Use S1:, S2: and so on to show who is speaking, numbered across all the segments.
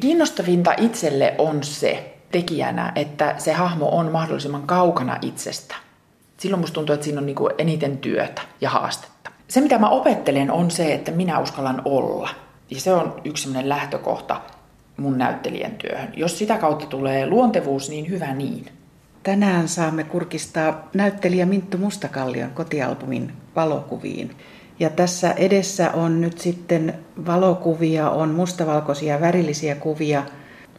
S1: Kiinnostavinta itselle on se tekijänä, että se hahmo on mahdollisimman kaukana itsestä. Silloin musta tuntuu, että siinä on niin kuin eniten työtä ja haastetta. Se, mitä mä opettelen, on se, että minä uskallan olla. Ja se on yksi sellainen lähtökohta mun näyttelijän työhön. Jos sitä kautta tulee luontevuus, niin hyvä niin.
S2: Tänään saamme kurkistaa näyttelijä Minttu Mustakallion kotialbumin valokuviin. Ja tässä edessä on nyt sitten valokuvia, on mustavalkoisia värillisiä kuvia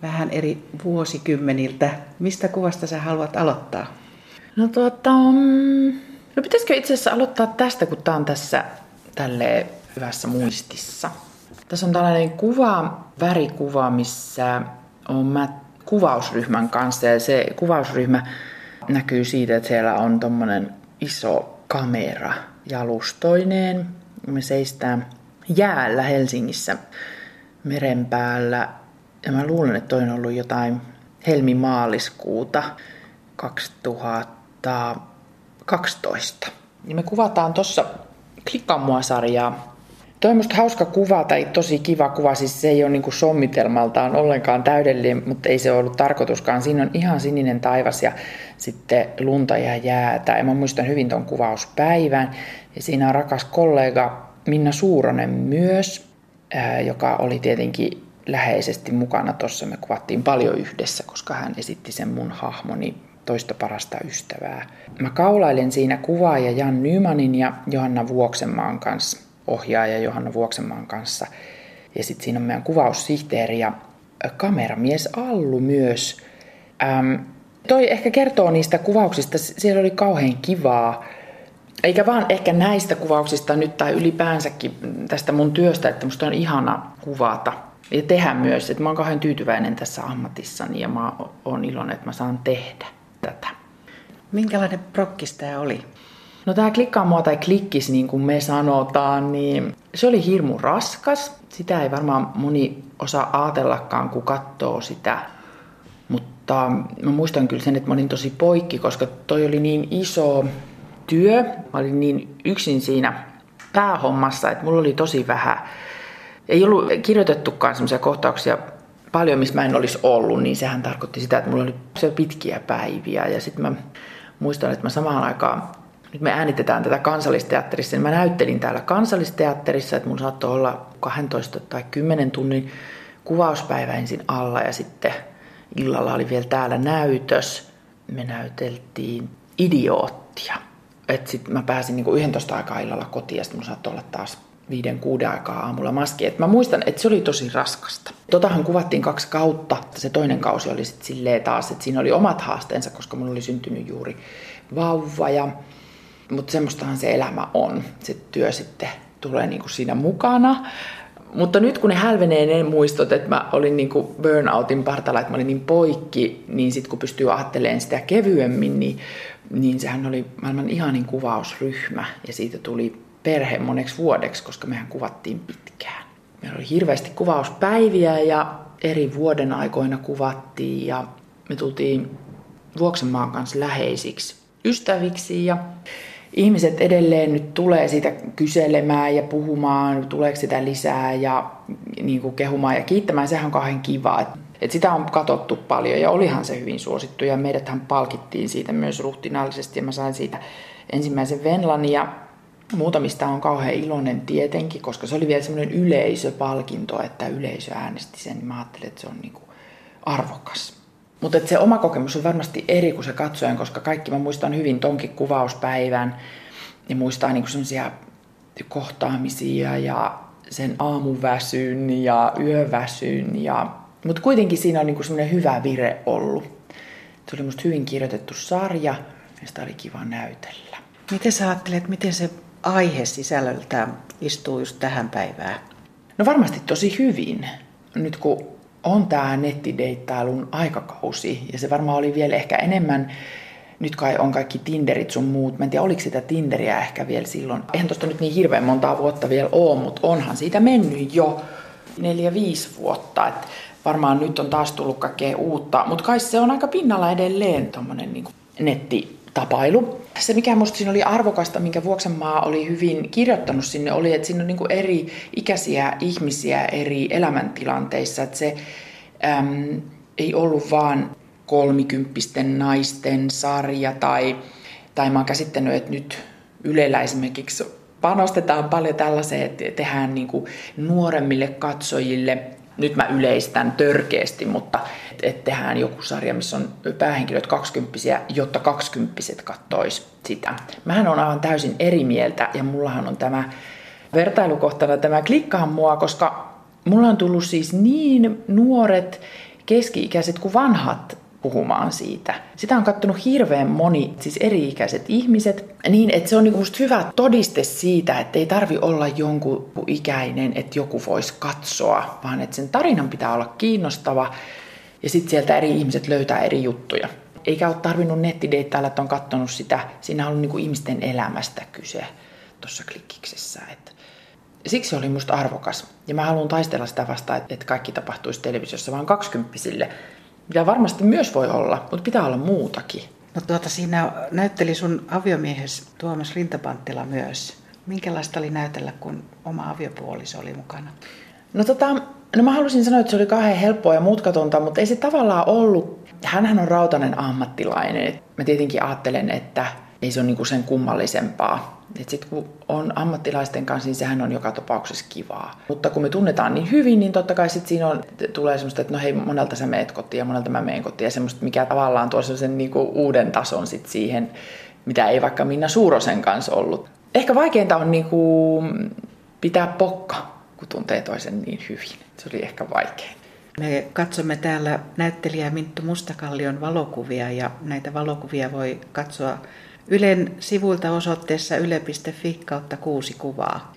S2: vähän eri vuosikymmeniltä. Mistä kuvasta sä haluat aloittaa?
S1: No tuota, mm, no pitäisikö itse asiassa aloittaa tästä, kun tämä on tässä tälle hyvässä muistissa. Tässä on tällainen kuva, värikuva, missä on mä kuvausryhmän kanssa ja se kuvausryhmä näkyy siitä, että siellä on tommonen iso kamera jalustoineen. Me seistään jäällä Helsingissä meren päällä ja mä luulen, että toi on ollut jotain helmimaaliskuuta 2012. Ja me kuvataan tuossa Klikkaa mua sarjaa Toi on musta hauska kuva tai tosi kiva kuva, siis se ei ole niinku sommitelmaltaan ollenkaan täydellinen, mutta ei se ollut tarkoituskaan. Siinä on ihan sininen taivas ja sitten lunta ja jäätä. Ja mä muistan hyvin ton kuvauspäivän. Ja siinä on rakas kollega Minna Suuronen myös, joka oli tietenkin läheisesti mukana tuossa. Me kuvattiin paljon yhdessä, koska hän esitti sen mun hahmoni toista parasta ystävää. Mä kaulailen siinä kuvaaja Jan Nymanin ja Johanna Vuoksenmaan kanssa ohjaaja Johanna Vuoksenmaan kanssa. Ja sitten siinä on meidän kuvaussihteeri ja kameramies Allu myös. Ähm, toi ehkä kertoo niistä kuvauksista, siellä oli kauhean kivaa. Eikä vaan ehkä näistä kuvauksista nyt tai ylipäänsäkin tästä mun työstä, että musta on ihana kuvata ja tehdä myös. Että mä oon kauhean tyytyväinen tässä ammatissani ja mä oon iloinen, että mä saan tehdä tätä.
S2: Minkälainen prokkis tämä oli?
S1: No tämä klikkaa mua tai klikkis, niin kuin me sanotaan, niin se oli hirmu raskas. Sitä ei varmaan moni osaa ajatellakaan, kun katsoo sitä. Mutta mä muistan kyllä sen, että mä olin tosi poikki, koska toi oli niin iso työ. Mä olin niin yksin siinä päähommassa, että mulla oli tosi vähän. Ei ollut kirjoitettukaan semmoisia kohtauksia paljon, missä mä en olisi ollut, niin sehän tarkoitti sitä, että mulla oli se pitkiä päiviä. Ja sitten mä muistan, että mä samaan aikaan nyt me äänitetään tätä kansallisteatterissa, niin mä näyttelin täällä kansallisteatterissa, että mun saattoi olla 12 tai 10 tunnin kuvauspäivä ensin alla ja sitten illalla oli vielä täällä näytös. Me näyteltiin idioottia. Että sitten mä pääsin niinku 11 aikaa illalla kotiin ja sitten mun saattoi olla taas viiden, kuuden aikaa aamulla maski. Et mä muistan, että se oli tosi raskasta. Totahan kuvattiin kaksi kautta. Se toinen kausi oli sitten silleen taas, että siinä oli omat haasteensa, koska mun oli syntynyt juuri vauva ja mutta semmoistahan se elämä on. Se työ sitten tulee niin kuin siinä mukana. Mutta nyt kun ne hälvenee ne muistot, että mä olin niin kuin burnoutin partalla, että mä olin niin poikki, niin sitten kun pystyy ajattelemaan sitä kevyemmin, niin, niin sehän oli maailman ihanin kuvausryhmä. Ja siitä tuli perhe moneksi vuodeksi, koska mehän kuvattiin pitkään. Meillä oli hirveästi kuvauspäiviä ja eri vuoden aikoina kuvattiin ja me tultiin Vuoksenmaan kanssa läheisiksi ystäviksi ja ihmiset edelleen nyt tulee siitä kyselemään ja puhumaan, tuleeko sitä lisää ja niin kuin kehumaan ja kiittämään, sehän on kauhean kiva. Et, sitä on katsottu paljon ja olihan se hyvin suosittu ja meidäthän palkittiin siitä myös ruhtinaallisesti ja mä sain siitä ensimmäisen Venlan ja muutamista on kauhean iloinen tietenkin, koska se oli vielä semmoinen yleisöpalkinto, että yleisö äänesti sen, mä ajattelin, että se on niin kuin arvokas. Mutta se oma kokemus on varmasti eri kuin se katsojan, koska kaikki mä muistan hyvin tonkin kuvauspäivän ja muistaa niinku semmoisia kohtaamisia ja sen aamuväsyn ja yöväsyn. Ja... Mutta kuitenkin siinä on niinku semmoinen hyvä vire ollut. Se oli musta hyvin kirjoitettu sarja ja sitä oli kiva näytellä.
S2: Miten sä ajattelet, miten se aihe sisällöltä istuu just tähän päivään?
S1: No varmasti tosi hyvin. Nyt kun on tämä nettideittailun aikakausi ja se varmaan oli vielä ehkä enemmän nyt kai on kaikki Tinderit sun muut. Mä en tiedä, oliko sitä Tinderiä ehkä vielä silloin. Eihän tosta nyt niin hirveän montaa vuotta vielä ole, mutta onhan siitä mennyt jo neljä, viisi vuotta. Et varmaan nyt on taas tullut kaikkea uutta, mutta kai se on aika pinnalla edelleen tommonen niin nettitapailu. Se, mikä musta siinä oli arvokasta, minkä Vuoksenmaa oli hyvin kirjoittanut sinne, oli, että siinä on niin eri ikäisiä ihmisiä eri elämäntilanteissa. Että se äm, ei ollut vaan kolmikymppisten naisten sarja tai, tai mä oon käsittänyt, että nyt Ylellä esimerkiksi panostetaan paljon tällaiseen, että tehdään niin kuin nuoremmille katsojille nyt mä yleistän törkeästi, mutta että tehdään joku sarja, missä on päähenkilöt 20 jotta 20 kattois sitä. Mähän on aivan täysin eri mieltä ja mullahan on tämä vertailukohtana tämä klikkaan mua, koska mulla on tullut siis niin nuoret keski-ikäiset kuin vanhat puhumaan siitä. Sitä on katsonut hirveän moni, siis eri-ikäiset ihmiset, niin että se on niinku hyvä todiste siitä, että ei tarvi olla jonkun ikäinen, että joku voisi katsoa, vaan että sen tarinan pitää olla kiinnostava ja sitten sieltä eri ihmiset löytää eri juttuja. Eikä ole tarvinnut nettideittailla, että on katsonut sitä. Siinä on ollut niinku ihmisten elämästä kyse tuossa klikkiksessä. Että siksi oli musta arvokas. Ja mä haluan taistella sitä vastaan, että kaikki tapahtuisi televisiossa vaan kaksikymppisille ja varmasti myös voi olla, mutta pitää olla muutakin.
S2: No tuota, siinä näytteli sun aviomiehes Tuomas Rintapanttila myös. Minkälaista oli näytellä, kun oma aviopuoliso oli mukana?
S1: No tota, no mä halusin sanoa, että se oli kauhean helppoa ja mutkatonta, mutta ei se tavallaan ollut. Hänhän on rautainen ammattilainen. Mä tietenkin ajattelen, että ei se ole niinku sen kummallisempaa. Sitten kun on ammattilaisten kanssa, niin sehän on joka tapauksessa kivaa. Mutta kun me tunnetaan niin hyvin, niin totta kai sit siinä on, tulee semmoista, että no hei, monelta sä meet kotiin ja monelta mä meen kotiin. Ja semmoista, mikä tavallaan tuo sen niinku uuden tason sit siihen, mitä ei vaikka Minna Suurosen kanssa ollut. Ehkä vaikeinta on niinku pitää pokka, kun tuntee toisen niin hyvin. Se oli ehkä vaikein.
S2: Me katsomme täällä näyttelijä Minttu Mustakallion valokuvia ja näitä valokuvia voi katsoa Ylen sivuilta osoitteessa yle.fi kautta kuusi kuvaa.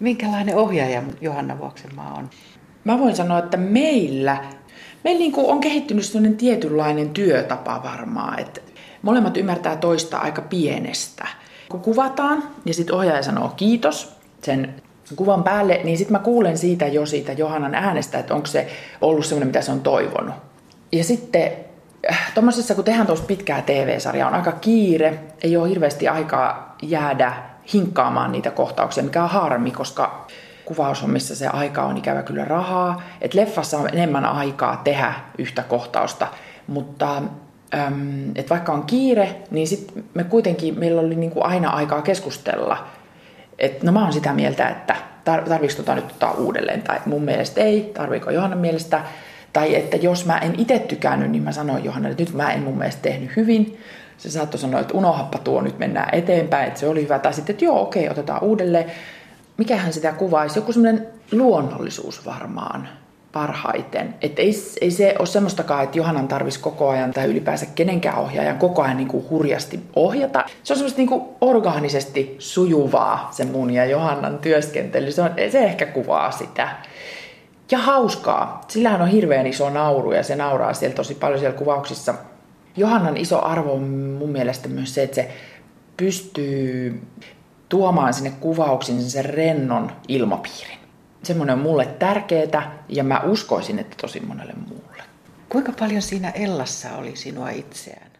S2: Minkälainen ohjaaja Johanna Vuoksenmaa on?
S1: Mä voin sanoa, että meillä, meillä niin on kehittynyt sellainen tietynlainen työtapa varmaan, että molemmat ymmärtää toista aika pienestä. Kun kuvataan ja sitten ohjaaja sanoo kiitos sen kuvan päälle, niin sitten mä kuulen siitä jo siitä Johannan äänestä, että onko se ollut semmoinen, mitä se on toivonut. Ja sitten tuommoisessa, kun tehdään tuossa pitkää TV-sarjaa, on aika kiire, ei ole hirveästi aikaa jäädä hinkkaamaan niitä kohtauksia, mikä on harmi, koska kuvaushommissa se aika on ikävä kyllä rahaa. Et leffassa on enemmän aikaa tehdä yhtä kohtausta, mutta äm, et vaikka on kiire, niin sit me kuitenkin, meillä oli niinku aina aikaa keskustella. Et, no mä oon sitä mieltä, että tarviiko tota nyt ottaa uudelleen, tai mun mielestä ei, tarviiko Johannan mielestä, tai että jos mä en itse tykännyt, niin mä sanoin Johannalle, että nyt mä en mun mielestä tehnyt hyvin. Se saattoi sanoa, että unohappa tuo, nyt mennään eteenpäin, että se oli hyvä. Tai sitten, että joo, okei, otetaan uudelleen. Mikähän sitä kuvaisi? Joku semmoinen luonnollisuus varmaan parhaiten. Että ei, ei se ole semmoistakaan, että Johannan tarvitsisi koko ajan tai ylipäänsä kenenkään ohjaajan koko ajan niin kuin hurjasti ohjata. Se on semmoista niin kuin orgaanisesti sujuvaa se mun ja Johannan työskentely. Se, on, se ehkä kuvaa sitä ja hauskaa. Sillähän on hirveän iso nauru ja se nauraa siellä tosi paljon siellä kuvauksissa. Johannan iso arvo on mun mielestä myös se, että se pystyy tuomaan sinne kuvauksiin sen rennon ilmapiirin. Semmoinen on mulle tärkeää ja mä uskoisin, että tosi monelle muulle.
S2: Kuinka paljon siinä Ellassa oli sinua itseään?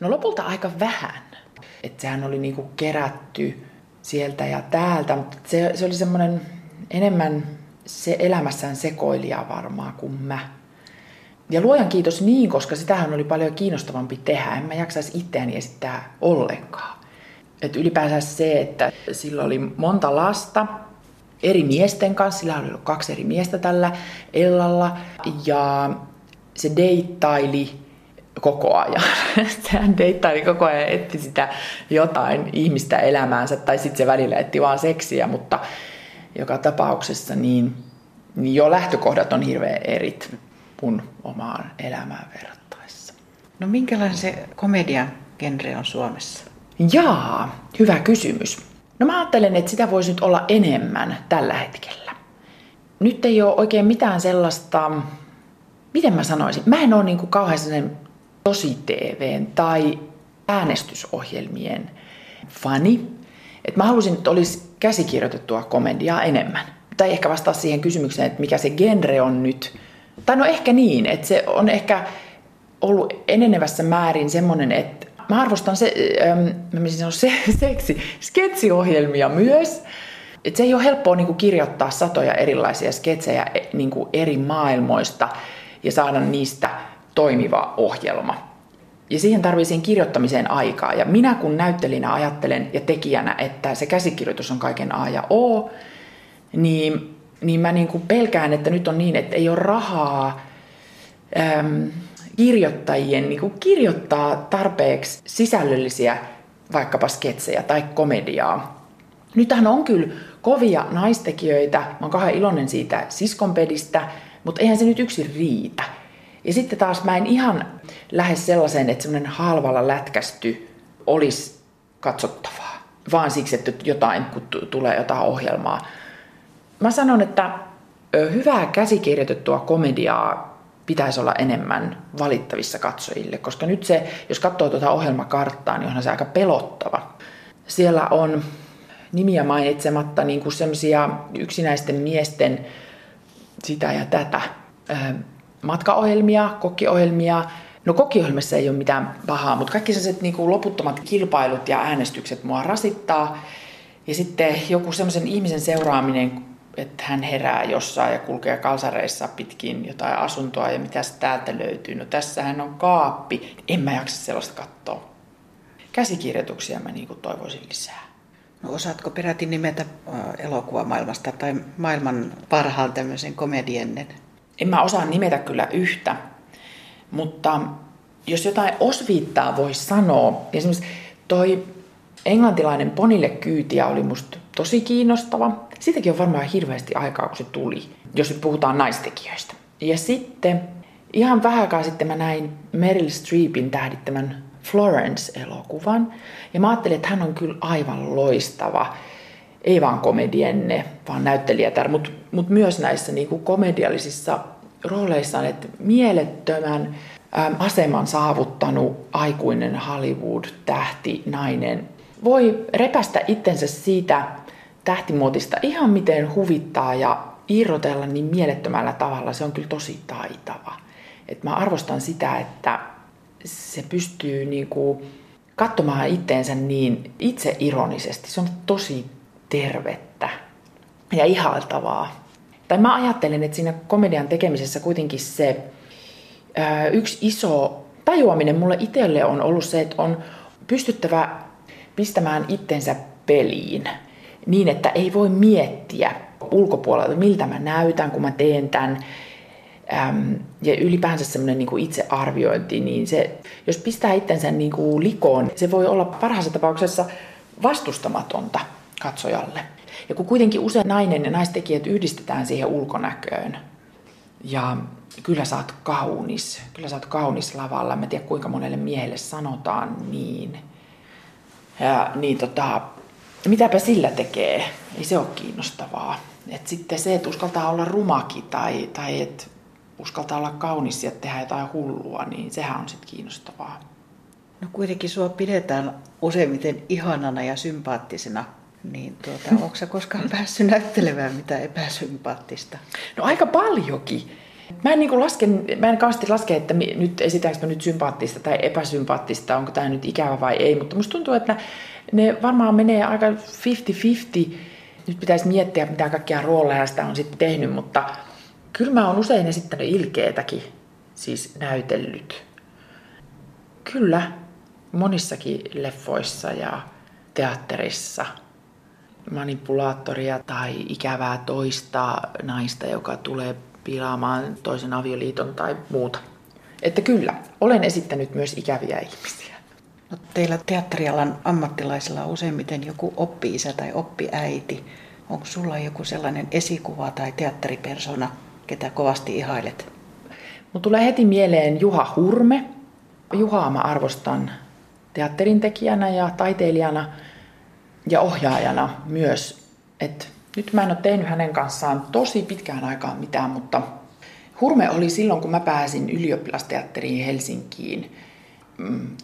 S1: No lopulta aika vähän. Että sehän oli niinku kerätty sieltä ja täältä, mutta se, se oli semmoinen enemmän se elämässään sekoilija varmaan kuin mä. Ja luojan kiitos niin, koska sitähän oli paljon kiinnostavampi tehdä. En mä jaksaisi itseäni esittää ollenkaan. Et ylipäänsä se, että sillä oli monta lasta eri miesten kanssa. Sillä oli ollut kaksi eri miestä tällä Ellalla. Ja se deittaili koko ajan. Sehän deittaili koko ajan etti sitä jotain ihmistä elämäänsä. Tai sitten se välillä etti vaan seksiä, mutta joka tapauksessa niin, niin jo lähtökohdat on hirveän erit mun omaan elämään verrattaessa.
S2: No minkälainen se komedian genre on Suomessa?
S1: Jaa, hyvä kysymys. No mä ajattelen, että sitä voisi nyt olla enemmän tällä hetkellä. Nyt ei ole oikein mitään sellaista, miten mä sanoisin, mä en ole niin kuin kauhean sellainen tosi TVn tai äänestysohjelmien fani. Et mä halusin, että olisi käsikirjoitettua komediaa enemmän. Tai ehkä vastaa siihen kysymykseen, että mikä se genre on nyt. Tai no ehkä niin, että se on ehkä ollut enenevässä määrin semmoinen, että mä arvostan se, ähm, sanoa, se, seksi, sketsiohjelmia myös. Et se ei ole helppoa niin kuin kirjoittaa satoja erilaisia sketsejä e, niin kuin eri maailmoista. ja saada niistä toimiva ohjelma. Ja siihen tarvii kirjoittamiseen aikaa. Ja minä kun näyttelinä ajattelen ja tekijänä, että se käsikirjoitus on kaiken A ja O, niin, niin mä niin kuin pelkään, että nyt on niin, että ei ole rahaa äm, kirjoittajien niin kuin kirjoittaa tarpeeksi sisällöllisiä vaikkapa sketsejä tai komediaa. Nythän on kyllä kovia naistekijöitä, mä oon kahden iloinen siitä siskonpedistä, mutta eihän se nyt yksin riitä. Ja sitten taas mä en ihan lähde sellaiseen, että semmoinen halvalla lätkästy olisi katsottavaa, vaan siksi, että jotain, kun tulee jotain ohjelmaa. Mä sanon, että hyvää käsikirjoitettua komediaa pitäisi olla enemmän valittavissa katsojille, koska nyt se, jos katsoo tuota ohjelmakarttaa, niin onhan se aika pelottava. Siellä on nimiä mainitsematta niin kuin semmoisia yksinäisten miesten sitä ja tätä matkaohjelmia, kokkiohjelmia. No kokkiohjelmissa ei ole mitään pahaa, mutta kaikki sellaiset niin kuin loputtomat kilpailut ja äänestykset mua rasittaa. Ja sitten joku semmoisen ihmisen seuraaminen, että hän herää jossain ja kulkee kalsareissa pitkin jotain asuntoa ja mitä täältä löytyy. No tässähän on kaappi. En mä jaksa sellaista katsoa. Käsikirjoituksia mä niin toivoisin lisää.
S2: No osaatko peräti nimetä elokuvamaailmasta tai maailman parhaan tämmöisen komediennen?
S1: En mä osaa nimetä kyllä yhtä, mutta jos jotain osviittaa voi sanoa, esimerkiksi toi englantilainen Ponille kyytiä oli musta tosi kiinnostava. Siitäkin on varmaan hirveästi aikaa, kun se tuli, jos nyt puhutaan naistekijöistä. Ja sitten ihan vähän sitten mä näin Meryl Streepin tähdittämän Florence-elokuvan. Ja mä ajattelin, että hän on kyllä aivan loistava ei vaan komedienne, vaan näyttelijätär, mutta mut myös näissä niinku komediallisissa rooleissa, että mielettömän aseman saavuttanut aikuinen Hollywood-tähti, nainen, voi repästä itsensä siitä tähtimuotista ihan miten huvittaa ja irrotella niin mielettömällä tavalla. Se on kyllä tosi taitava. Et mä arvostan sitä, että se pystyy niinku katsomaan itteensä niin itse ironisesti. Se on tosi tervettä ja ihaltavaa. Tai mä ajattelen, että siinä komedian tekemisessä kuitenkin se ää, yksi iso tajuaminen mulle itselle on ollut se, että on pystyttävä pistämään itsensä peliin niin, että ei voi miettiä ulkopuolelta, miltä mä näytän, kun mä teen tämän. Ähm, ja ylipäänsä semmoinen niin itsearviointi, niin se, jos pistää itsensä niin kuin likoon, se voi olla parhaassa tapauksessa vastustamatonta katsojalle. Ja kun kuitenkin usein nainen ja naistekijät yhdistetään siihen ulkonäköön, ja kyllä sä oot kaunis, kyllä sä oot kaunis lavalla, mä tiedä kuinka monelle miehelle sanotaan niin. Ja, niin tota, mitäpä sillä tekee, ei se ole kiinnostavaa. Et sitten se, että uskaltaa olla rumaki tai, tai että uskaltaa olla kaunis ja tehdä jotain hullua, niin sehän on sitten kiinnostavaa.
S2: No kuitenkin sua pidetään useimmiten ihanana ja sympaattisena niin tuota, onko sä koskaan päässyt näyttelemään mitään epäsympaattista?
S1: No aika paljonkin. Mä en, niin lasken, mä en kauheasti laske, että nyt esitäänkö mä nyt sympaattista tai epäsympaattista, onko tämä nyt ikävä vai ei, mutta musta tuntuu, että ne varmaan menee aika 50-50. Nyt pitäisi miettiä, mitä kaikkia rooleja sitä on sitten tehnyt, mutta kyllä mä oon usein esittänyt ilkeetäkin, siis näytellyt. Kyllä, monissakin leffoissa ja teatterissa – manipulaattoria tai ikävää toista naista, joka tulee pilaamaan toisen avioliiton tai muuta. Että kyllä, olen esittänyt myös ikäviä ihmisiä.
S2: No, teillä teatterialan ammattilaisilla on useimmiten joku oppi-isä tai oppiäiti. Onko sulla joku sellainen esikuva tai teatteripersona, ketä kovasti ihailet?
S1: Mun tulee heti mieleen Juha Hurme. Juhaa mä arvostan teatterin tekijänä ja taiteilijana – ja ohjaajana myös. Et nyt mä en ole tehnyt hänen kanssaan tosi pitkään aikaan mitään, mutta Hurme oli silloin, kun mä pääsin ylioppilasteatteriin Helsinkiin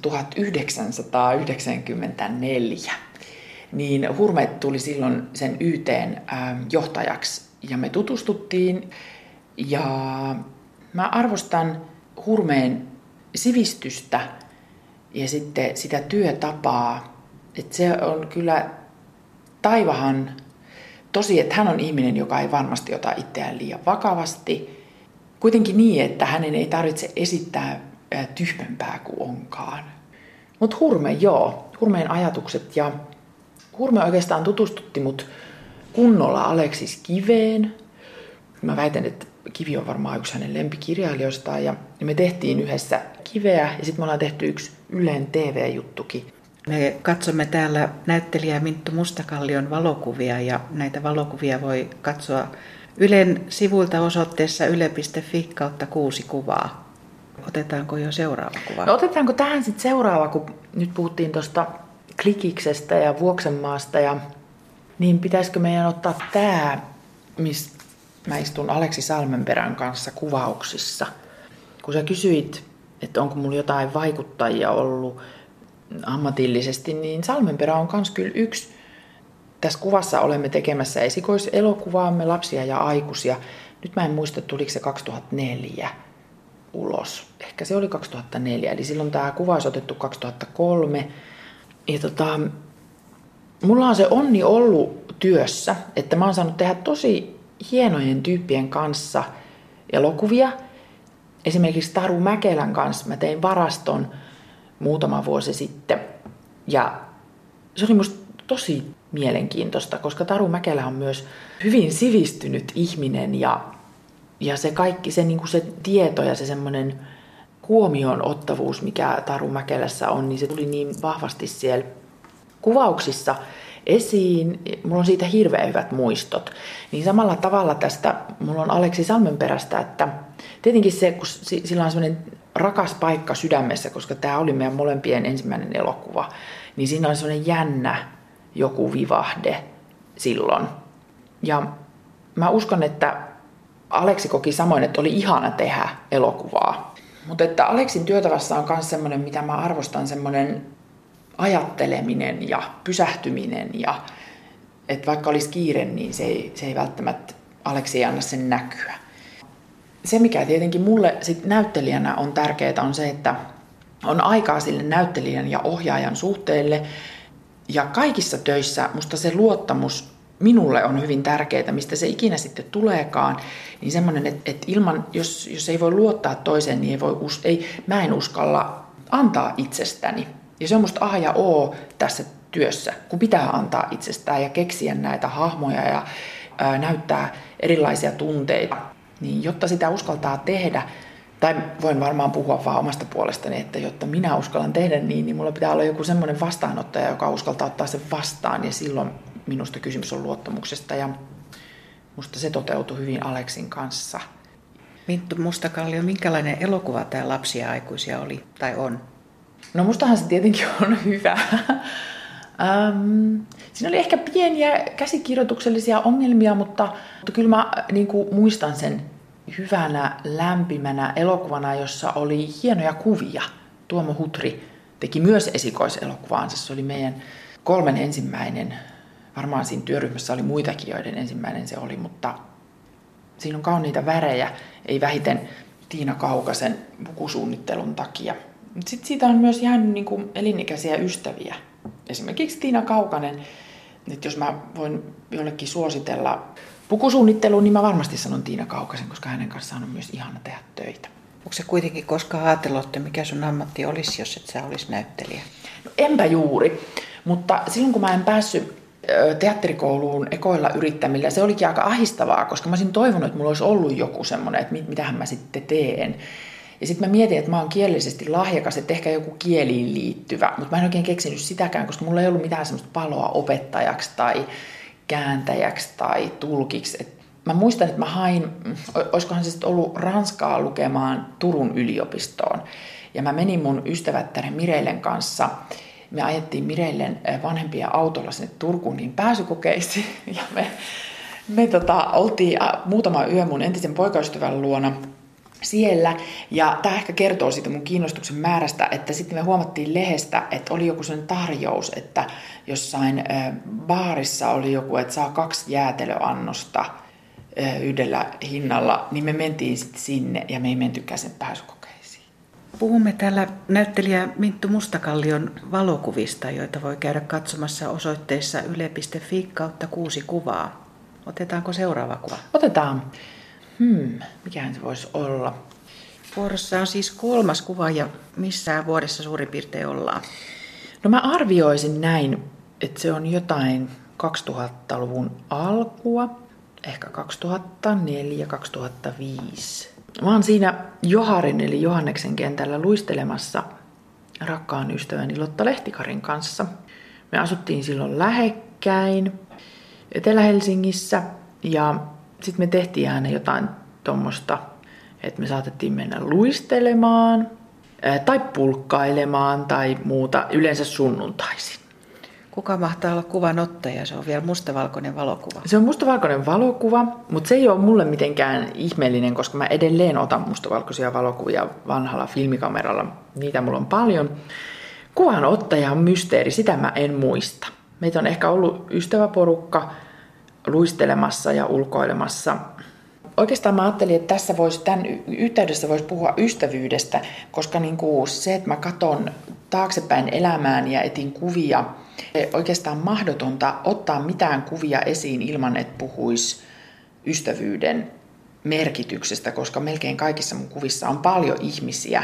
S1: 1994. Mm, niin Hurme tuli silloin sen YTn johtajaksi ja me tutustuttiin. Ja mä arvostan Hurmeen sivistystä ja sitten sitä työtapaa, että se on kyllä Taivahan, tosi että hän on ihminen, joka ei varmasti ota itseään liian vakavasti. kuitenkin niin, että hänen ei tarvitse esittää tyhmempää kuin onkaan. Mutta Hurme, joo. Hurmeen ajatukset ja Hurme oikeastaan tutustutti mut kunnolla Aleksis Kiveen. Mä väitän, että Kivi on varmaan yksi hänen lempikirjailijoistaan ja me tehtiin yhdessä Kiveä ja sitten me ollaan tehty yksi Ylen TV-juttukin.
S2: Me katsomme täällä näyttelijä Minttu Mustakallion valokuvia ja näitä valokuvia voi katsoa Ylen sivuilta osoitteessa yle.fi kautta kuusi kuvaa. Otetaanko jo seuraava kuva?
S1: No otetaanko tähän sitten seuraava, kun nyt puhuttiin tuosta Klikiksestä ja Vuoksenmaasta ja niin pitäisikö meidän ottaa tämä, missä mä istun Aleksi Salmenperän kanssa kuvauksissa. Kun sä kysyit, että onko mulla jotain vaikuttajia ollut ammatillisesti, niin Salmenperä on myös kyllä yksi. Tässä kuvassa olemme tekemässä esikoiselokuvaamme lapsia ja aikuisia. Nyt mä en muista, tuliko se 2004 ulos. Ehkä se oli 2004, eli silloin tämä kuva olisi otettu 2003. Ja tota, mulla on se onni ollut työssä, että mä oon saanut tehdä tosi hienojen tyyppien kanssa elokuvia. Esimerkiksi Taru Mäkelän kanssa mä tein varaston muutama vuosi sitten. Ja se oli musta tosi mielenkiintoista, koska Taru Mäkelä on myös hyvin sivistynyt ihminen ja, ja se kaikki, se, niin se tieto ja se semmoinen huomioon ottavuus, mikä Taru Mäkelässä on, niin se tuli niin vahvasti siellä kuvauksissa esiin. Mulla on siitä hirveän hyvät muistot. Niin samalla tavalla tästä mulla on Aleksi Salmenperästä, että tietenkin se, kun sillä on semmoinen rakas paikka sydämessä, koska tämä oli meidän molempien ensimmäinen elokuva, niin siinä on semmoinen jännä joku vivahde silloin. Ja mä uskon, että Aleksi koki samoin, että oli ihana tehdä elokuvaa. Mutta että Aleksin työtavassa on myös semmoinen, mitä mä arvostan, semmoinen ajatteleminen ja pysähtyminen. Ja, että vaikka olisi kiire, niin se ei, se ei välttämättä Aleksi ei anna sen näkyä. Se, mikä tietenkin mulle sit näyttelijänä on tärkeää, on se, että on aikaa sille näyttelijän ja ohjaajan suhteelle. Ja kaikissa töissä musta se luottamus minulle on hyvin tärkeää, mistä se ikinä sitten tuleekaan, niin semmoinen, että, että ilman, jos, jos ei voi luottaa toiseen, niin ei voi, ei, mä en uskalla antaa itsestäni. Ja se on musta A ja O tässä työssä, kun pitää antaa itsestään ja keksiä näitä hahmoja ja ää, näyttää erilaisia tunteita. Niin jotta sitä uskaltaa tehdä, tai voin varmaan puhua vaan omasta puolestani, että jotta minä uskallan tehdä niin, niin mulla pitää olla joku semmoinen vastaanottaja, joka uskaltaa ottaa sen vastaan. Ja silloin minusta kysymys on luottamuksesta ja musta se toteutui hyvin Aleksin kanssa.
S2: Minttu Mustakallio, minkälainen elokuva tämä lapsia ja aikuisia oli tai on?
S1: No mustahan se tietenkin on hyvä. Um, siinä oli ehkä pieniä käsikirjoituksellisia ongelmia, mutta, mutta kyllä mä niin kuin, muistan sen hyvänä, lämpimänä elokuvana, jossa oli hienoja kuvia. Tuomo Hutri teki myös esikoiselokuvaansa. Se oli meidän kolmen ensimmäinen. Varmaan siinä työryhmässä oli muitakin, joiden ensimmäinen se oli, mutta siinä on kauniita värejä, ei vähiten Tiina Kaukasen pukusuunnittelun takia. Sitten siitä on myös jäänyt niin kuin elinikäisiä ystäviä. Esimerkiksi Tiina Kaukanen, että jos mä voin jollekin suositella pukusuunnitteluun, niin mä varmasti sanon Tiina Kaukasen, koska hänen kanssaan on myös ihana tehdä töitä.
S2: Onko se kuitenkin koskaan ajatellut, että mikä sun ammatti olisi, jos et sä olisi näyttelijä?
S1: No, enpä juuri, mutta silloin kun mä en päässyt teatterikouluun ekoilla yrittämillä, se olikin aika ahistavaa, koska mä olisin toivonut, että mulla olisi ollut joku semmoinen, että mit, mitähän mä sitten teen. Ja sitten mä mietin, että mä oon kielellisesti lahjakas, että ehkä joku kieliin liittyvä, mutta mä en oikein keksinyt sitäkään, koska mulla ei ollut mitään semmoista paloa opettajaksi tai kääntäjäksi tai tulkiksi. Et mä muistan, että mä hain, olisikohan se sitten ollut Ranskaa lukemaan Turun yliopistoon. Ja mä menin mun ystävättären Mireilen kanssa, me ajettiin Mireillen vanhempia autolla sinne Turkuun niin pääsykokeisiin. Ja me, me tota, oltiin muutama yö mun entisen poikaystävän luona siellä. Ja tämä ehkä kertoo siitä mun kiinnostuksen määrästä, että sitten me huomattiin lehdestä, että oli joku sen tarjous, että jossain baarissa oli joku, että saa kaksi jäätelöannosta yhdellä hinnalla, niin me mentiin sitten sinne ja me ei mentykään sen pääsykokeisiin.
S2: Puhumme täällä näyttelijä Minttu Mustakallion valokuvista, joita voi käydä katsomassa osoitteessa yle.fi kautta kuusi kuvaa. Otetaanko seuraava kuva?
S1: Otetaan. Hmm, mikähän se voisi olla?
S2: Vuorossa on siis kolmas kuva ja missä vuodessa suurin piirtein ollaan?
S1: No mä arvioisin näin, että se on jotain 2000-luvun alkua, ehkä 2004-2005. Mä oon siinä Joharin eli Johanneksen kentällä luistelemassa rakkaan ystäväni Lotta Lehtikarin kanssa. Me asuttiin silloin lähekkäin Etelä-Helsingissä ja sitten me tehtiin aina jotain tuommoista, että me saatettiin mennä luistelemaan tai pulkkailemaan tai muuta yleensä sunnuntaisin.
S2: Kuka mahtaa olla kuvan ottaja? Se on vielä mustavalkoinen valokuva.
S1: Se on mustavalkoinen valokuva, mutta se ei ole mulle mitenkään ihmeellinen, koska mä edelleen otan mustavalkoisia valokuvia vanhalla filmikameralla. Niitä mulla on paljon. Kuvan ottaja on mysteeri, sitä mä en muista. Meitä on ehkä ollut ystäväporukka luistelemassa ja ulkoilemassa. Oikeastaan mä ajattelin, että tässä voisi, tämän yhteydessä voisi puhua ystävyydestä, koska niin kuin se, että mä katson taaksepäin elämään ja etin kuvia, oikeastaan mahdotonta ottaa mitään kuvia esiin ilman, että puhuisi ystävyyden merkityksestä, koska melkein kaikissa mun kuvissa on paljon ihmisiä.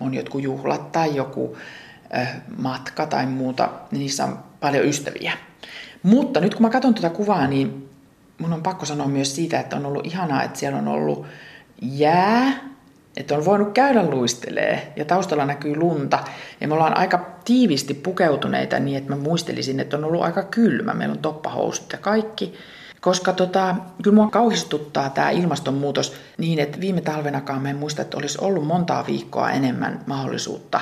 S1: On jotkut juhlat tai joku matka tai muuta, niin niissä on paljon ystäviä. Mutta nyt kun mä katson tuota kuvaa, niin mun on pakko sanoa myös siitä, että on ollut ihanaa, että siellä on ollut jää, että on voinut käydä luistelee ja taustalla näkyy lunta. Ja me ollaan aika tiivisti pukeutuneita niin, että mä muistelisin, että on ollut aika kylmä. Meillä on toppahousut ja kaikki. Koska tota, kyllä mua kauhistuttaa tämä ilmastonmuutos niin, että viime talvenakaan me en muista, että olisi ollut montaa viikkoa enemmän mahdollisuutta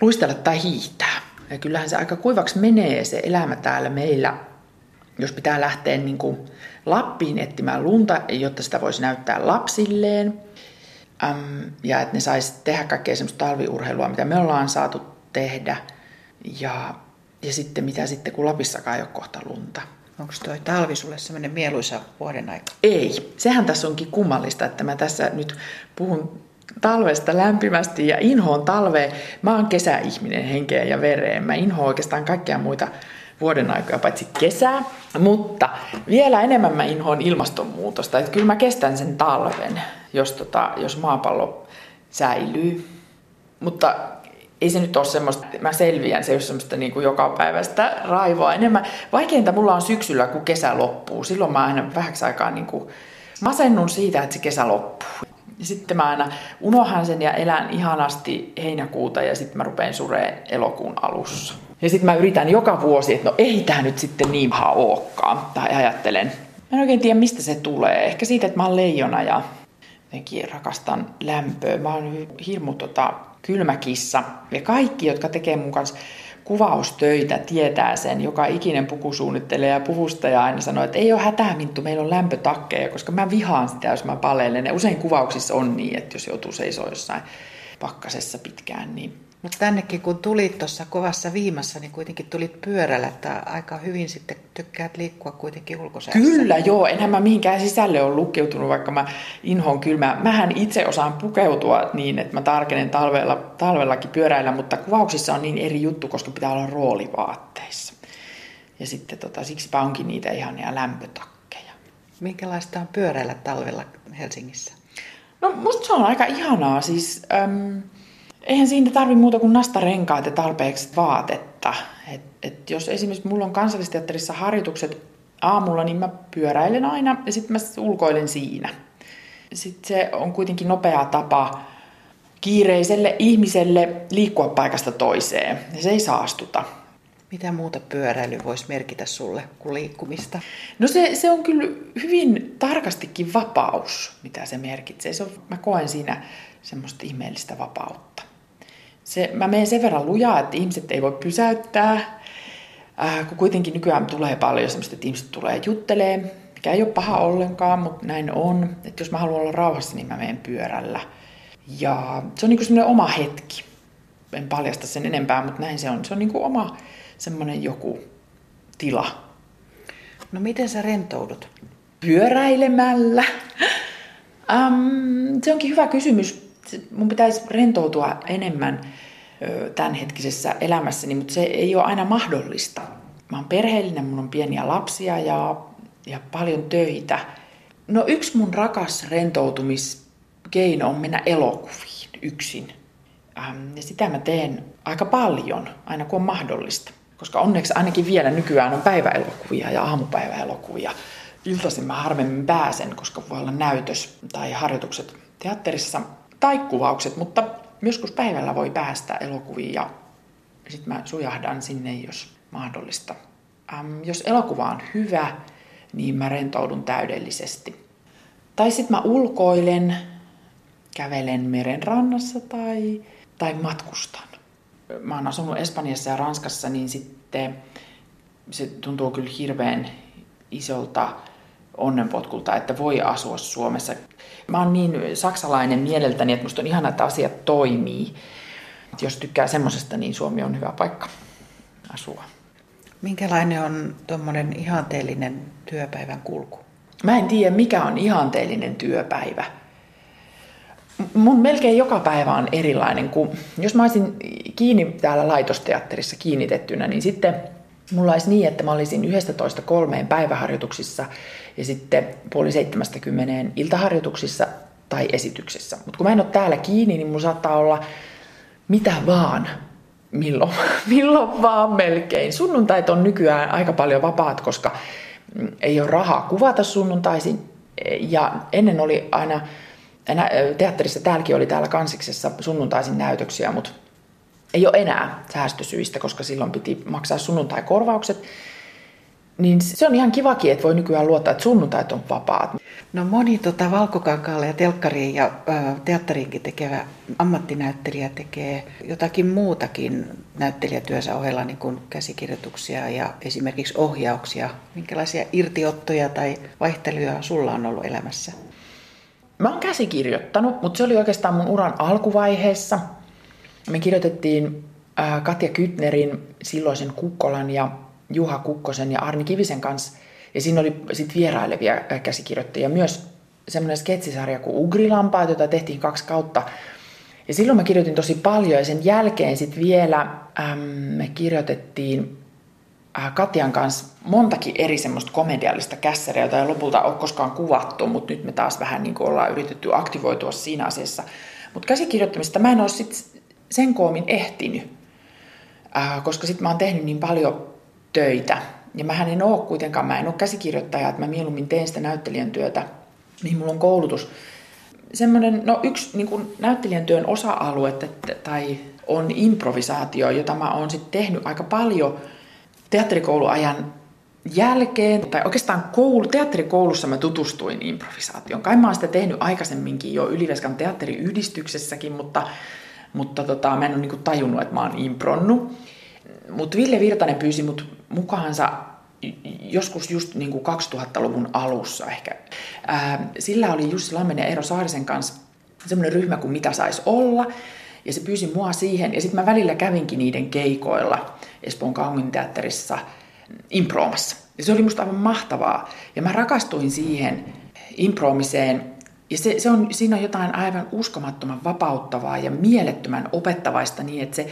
S1: luistella tai hiihtää. Ja kyllähän se aika kuivaksi menee se elämä täällä meillä, jos pitää lähteä niin kuin Lappiin etsimään lunta, jotta sitä voisi näyttää lapsilleen. Äm, ja että ne sais tehdä kaikkea semmoista talviurheilua, mitä me ollaan saatu tehdä. Ja, ja sitten mitä sitten, kun Lapissakaan ei ole kohta lunta.
S2: Onko toi talvi sulle semmoinen mieluisa vuoden aika?
S1: Ei. Sehän tässä onkin kummallista, että mä tässä nyt puhun talvesta lämpimästi ja inhoon talveen. Mä oon kesäihminen henkeen ja vereen. Mä inhoon oikeastaan kaikkia muita vuoden aikoja, paitsi kesää. Mutta vielä enemmän mä inhoon ilmastonmuutosta. Että kyllä mä kestän sen talven, jos, tota, jos maapallo säilyy. Mutta ei se nyt ole semmoista, mä selviän, se ei ole semmoista niin kuin joka päivästä raivoa. Enemmän vaikeinta mulla on syksyllä, kun kesä loppuu. Silloin mä aina vähäksi aikaa niin kuin masennun siitä, että se kesä loppuu. Ja sitten mä aina unohan sen ja elän ihanasti heinäkuuta ja sitten mä rupean sureen elokuun alussa. Ja sitten mä yritän joka vuosi, että no ei tämä nyt sitten niin paha olekaan. Tai ajattelen. Mä en oikein tiedä, mistä se tulee. Ehkä siitä, että mä oon leijona ja jotenkin rakastan lämpöä. Mä oon hirmu tota, kylmäkissa. Ja kaikki, jotka tekee mun kanssa kuvaustöitä, tietää sen. Joka ikinen pukusuunnittelee ja puvustaja aina sanoo, että ei ole hätää Minttu, meillä on lämpötakkeja, koska mä vihaan sitä, jos mä palelen. Ja usein kuvauksissa on niin, että jos joutuu seisoo jossain pakkasessa pitkään, niin
S2: mutta tännekin kun tulit tuossa kovassa viimassa, niin kuitenkin tulit pyörällä, että aika hyvin sitten tykkäät liikkua kuitenkin ulkosäässä.
S1: Kyllä joo, enhän mä mihinkään sisälle ole lukeutunut, vaikka mä inhoon kylmää. Mähän itse osaan pukeutua niin, että mä tarkenen talvella, talvellakin pyöräillä, mutta kuvauksissa on niin eri juttu, koska pitää olla roolivaatteissa. Ja sitten tota, siksipä onkin niitä ihania lämpötakkeja.
S2: Minkälaista on pyöräillä talvella Helsingissä?
S1: No musta se on aika ihanaa. Siis, äm, Eihän siinä tarvi muuta kuin nastarenkaat ja tarpeeksi vaatetta. Et, et jos esimerkiksi mulla on kansallisteatterissa harjoitukset aamulla, niin mä pyöräilen aina ja sitten mä ulkoilen siinä. Sitten se on kuitenkin nopea tapa kiireiselle ihmiselle liikkua paikasta toiseen ja se ei saastuta.
S2: Mitä muuta pyöräily voisi merkitä sulle kuin liikkumista?
S1: No se, se on kyllä hyvin tarkastikin vapaus, mitä se merkitsee. Se on, mä koen siinä semmoista ihmeellistä vapautta se, mä menen sen verran lujaa, että ihmiset ei voi pysäyttää, äh, kun kuitenkin nykyään tulee paljon semmoista, että ihmiset tulee juttelee, mikä ei ole paha ollenkaan, mutta näin on. Että jos mä haluan olla rauhassa, niin mä menen pyörällä. Ja se on niin semmoinen oma hetki. En paljasta sen enempää, mutta näin se on. Se on niin kuin oma semmoinen joku tila.
S2: No miten sä rentoudut?
S1: Pyöräilemällä. um, se onkin hyvä kysymys mun pitäisi rentoutua enemmän tämänhetkisessä elämässäni, mutta se ei ole aina mahdollista. Mä oon perheellinen, mun on pieniä lapsia ja, ja paljon töitä. No yksi mun rakas rentoutumiskeino on mennä elokuviin yksin. Ähm, ja sitä mä teen aika paljon, aina kun on mahdollista. Koska onneksi ainakin vielä nykyään on päiväelokuvia ja aamupäiväelokuvia. Iltaisin mä harvemmin pääsen, koska voi olla näytös tai harjoitukset teatterissa tai kuvaukset, mutta joskus päivällä voi päästä elokuviin ja sitten mä sujahdan sinne, jos mahdollista. Ähm, jos elokuva on hyvä, niin mä rentoudun täydellisesti. Tai sitten mä ulkoilen, kävelen meren rannassa tai, tai matkustan. Mä oon asunut Espanjassa ja Ranskassa, niin sitten se tuntuu kyllä hirveän isolta onnenpotkulta, että voi asua Suomessa. Mä oon niin saksalainen mieleltäni, että musta on ihana, että asiat toimii. Jos tykkää semmosesta, niin Suomi on hyvä paikka asua.
S2: Minkälainen on tuommoinen ihanteellinen työpäivän kulku?
S1: Mä en tiedä, mikä on ihanteellinen työpäivä. Mun melkein joka päivä on erilainen, kun jos mä olisin kiinni täällä laitosteatterissa kiinnitettynä, niin sitten mulla olisi niin, että mä olisin 11 kolmeen päiväharjoituksissa ja sitten puoli 70 iltaharjoituksissa tai esityksessä. Mutta kun mä en ole täällä kiinni, niin mulla saattaa olla mitä vaan milloin, milloin vaan melkein. Sunnuntait on nykyään aika paljon vapaat, koska ei ole rahaa kuvata sunnuntaisin. Ja ennen oli aina, teatterissa täälläkin oli täällä kansiksessa sunnuntaisin näytöksiä, mutta ei ole enää säästösyistä, koska silloin piti maksaa sunnuntai-korvaukset. Niin se on ihan kivakin, että voi nykyään luottaa, että sunnuntait on vapaat.
S2: No moni tota, valkokankaalle ja telkkariin ja ä, teatteriinkin tekevä ammattinäyttelijä tekee jotakin muutakin näyttelijätyönsä ohella, niin kuin käsikirjoituksia ja esimerkiksi ohjauksia. Minkälaisia irtiottoja tai vaihteluja sulla on ollut elämässä?
S1: Mä oon käsikirjoittanut, mutta se oli oikeastaan mun uran alkuvaiheessa. Me kirjoitettiin Katja Kytnerin, silloisen Kukkolan ja Juha Kukkosen ja Arni Kivisen kanssa. Ja siinä oli sit vierailevia käsikirjoittajia. Myös semmoinen sketsisarja kuin Ugrilampaat, jota tehtiin kaksi kautta. Ja silloin mä kirjoitin tosi paljon ja sen jälkeen sitten vielä äm, me kirjoitettiin äh, Katjan kanssa montakin eri semmoista komediallista kässäriä, jota ei lopulta ole koskaan kuvattu, mutta nyt me taas vähän niin kuin ollaan yritetty aktivoitua siinä asiassa. Mutta käsikirjoittamista mä en ole sit sen koomin ehtinyt, äh, koska sitten mä oon tehnyt niin paljon töitä. Ja mä en ole kuitenkaan, mä en ole käsikirjoittaja, että mä mieluummin teen sitä näyttelijän työtä, mihin mulla on koulutus. Semmoinen, no yksi niin kuin näyttelijän työn osa-alue tai on improvisaatio, jota mä oon sitten tehnyt aika paljon teatterikouluajan jälkeen, tai oikeastaan koulu, teatterikoulussa mä tutustuin improvisaatioon. Kai mä oon sitä tehnyt aikaisemminkin jo Yliveskan teatteriyhdistyksessäkin, mutta, mutta tota, mä en ole niin tajunnut, että mä oon impronnut. Mutta Ville Virtanen pyysi mut mukaansa joskus just niin kuin 2000-luvun alussa ehkä. Ää, sillä oli Jussi Lammen ja Eero Saarisen kanssa semmoinen ryhmä kuin Mitä saisi olla. Ja se pyysi mua siihen. Ja sitten mä välillä kävinkin niiden keikoilla Espoon kaupunginteatterissa improomassa. Ja se oli musta aivan mahtavaa. Ja mä rakastuin siihen improomiseen. Ja se, se on, siinä on jotain aivan uskomattoman vapauttavaa ja mielettömän opettavaista niin, että se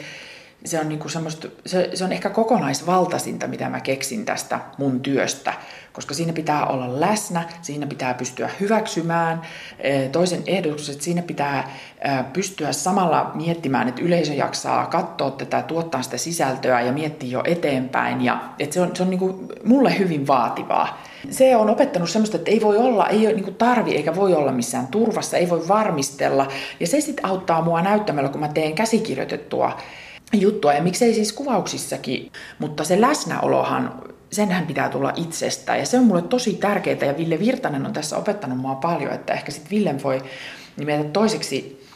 S1: se on, niinku semmoista, se, se on ehkä kokonaisvaltaisinta, mitä mä keksin tästä mun työstä, koska siinä pitää olla läsnä, siinä pitää pystyä hyväksymään e, toisen ehdotukset, siinä pitää pystyä samalla miettimään, että yleisö jaksaa katsoa tätä, tuottaa sitä sisältöä ja miettiä jo eteenpäin. Ja, että se on, se on niinku mulle hyvin vaativaa. Se on opettanut semmoista, että ei voi olla, ei ole niin tarvi eikä voi olla missään turvassa, ei voi varmistella. Ja se sitten auttaa mua näyttämällä, kun mä teen käsikirjoitettua juttua, ja miksei siis kuvauksissakin, mutta se läsnäolohan, senhän pitää tulla itsestä, ja se on mulle tosi tärkeää, ja Ville Virtanen on tässä opettanut mua paljon, että ehkä sitten Villen voi nimetä toiseksi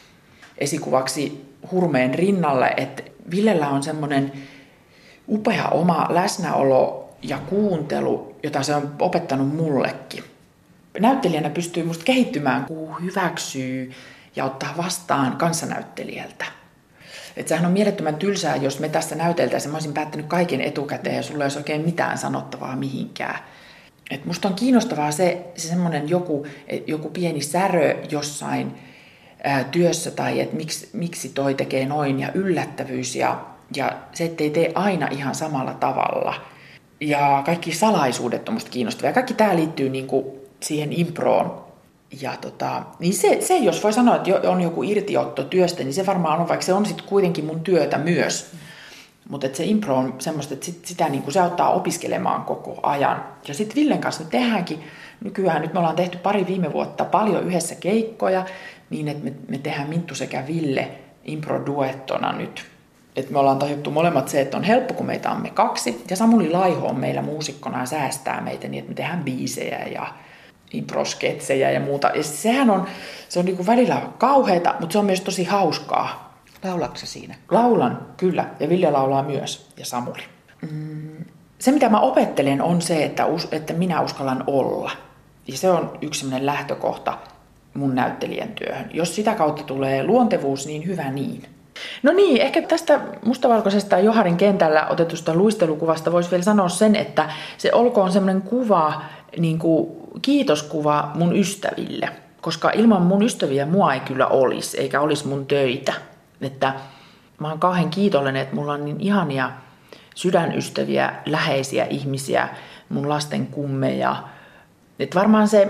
S1: esikuvaksi hurmeen rinnalle, että Villellä on semmoinen upea oma läsnäolo ja kuuntelu, jota se on opettanut mullekin. Näyttelijänä pystyy musta kehittymään, kun hyväksyy ja ottaa vastaan kanssanäyttelijältä. Että sehän on mielettömän tylsää, jos me tässä näyteltäisiin, mä olisin päättänyt kaiken etukäteen ja sulla ei olisi oikein mitään sanottavaa mihinkään. Et musta on kiinnostavaa se, se semmoinen joku, joku pieni särö jossain ää, työssä tai että miksi, miksi toi tekee noin ja yllättävyys ja, ja se, ettei tee aina ihan samalla tavalla. Ja kaikki salaisuudet on musta kiinnostavia. Ja kaikki tämä liittyy niin kuin siihen improon. Ja tota, niin se, se, jos voi sanoa, että on joku irtiotto työstä, niin se varmaan on, vaikka se on sitten kuitenkin mun työtä myös. Mutta se impro on semmoista, että sit, sitä niin kuin se auttaa opiskelemaan koko ajan. Ja sitten Villen kanssa me tehdäänkin, nykyään nyt me ollaan tehty pari viime vuotta paljon yhdessä keikkoja, niin että me, me tehdään Minttu sekä Ville impro-duettona nyt. Et me ollaan tajuttu molemmat se, että on helppo, kun meitä on me kaksi. Ja Samuli Laiho on meillä muusikkona ja säästää meitä niin, että me tehdään biisejä ja improsketsejä ja muuta. Ja sehän on, se on niin kuin välillä kauheita, mutta se on myös tosi hauskaa.
S2: Laulaksa siinä?
S1: Laulan, kyllä. Ja Ville laulaa myös, ja Samuli. Mm. Se, mitä mä opettelen, on se, että, us, että minä uskallan olla. Ja se on yksi sellainen lähtökohta mun näyttelijän työhön. Jos sitä kautta tulee luontevuus, niin hyvä niin. No niin, ehkä tästä mustavalkoisesta Joharin kentällä otetusta luistelukuvasta voisi vielä sanoa sen, että se olkoon semmoinen kuva, niin kuin kiitoskuva mun ystäville. Koska ilman mun ystäviä mua ei kyllä olisi, eikä olisi mun töitä. Että mä oon kauhean kiitollinen, että mulla on niin ihania sydänystäviä, läheisiä ihmisiä, mun lasten kummeja. Että varmaan se,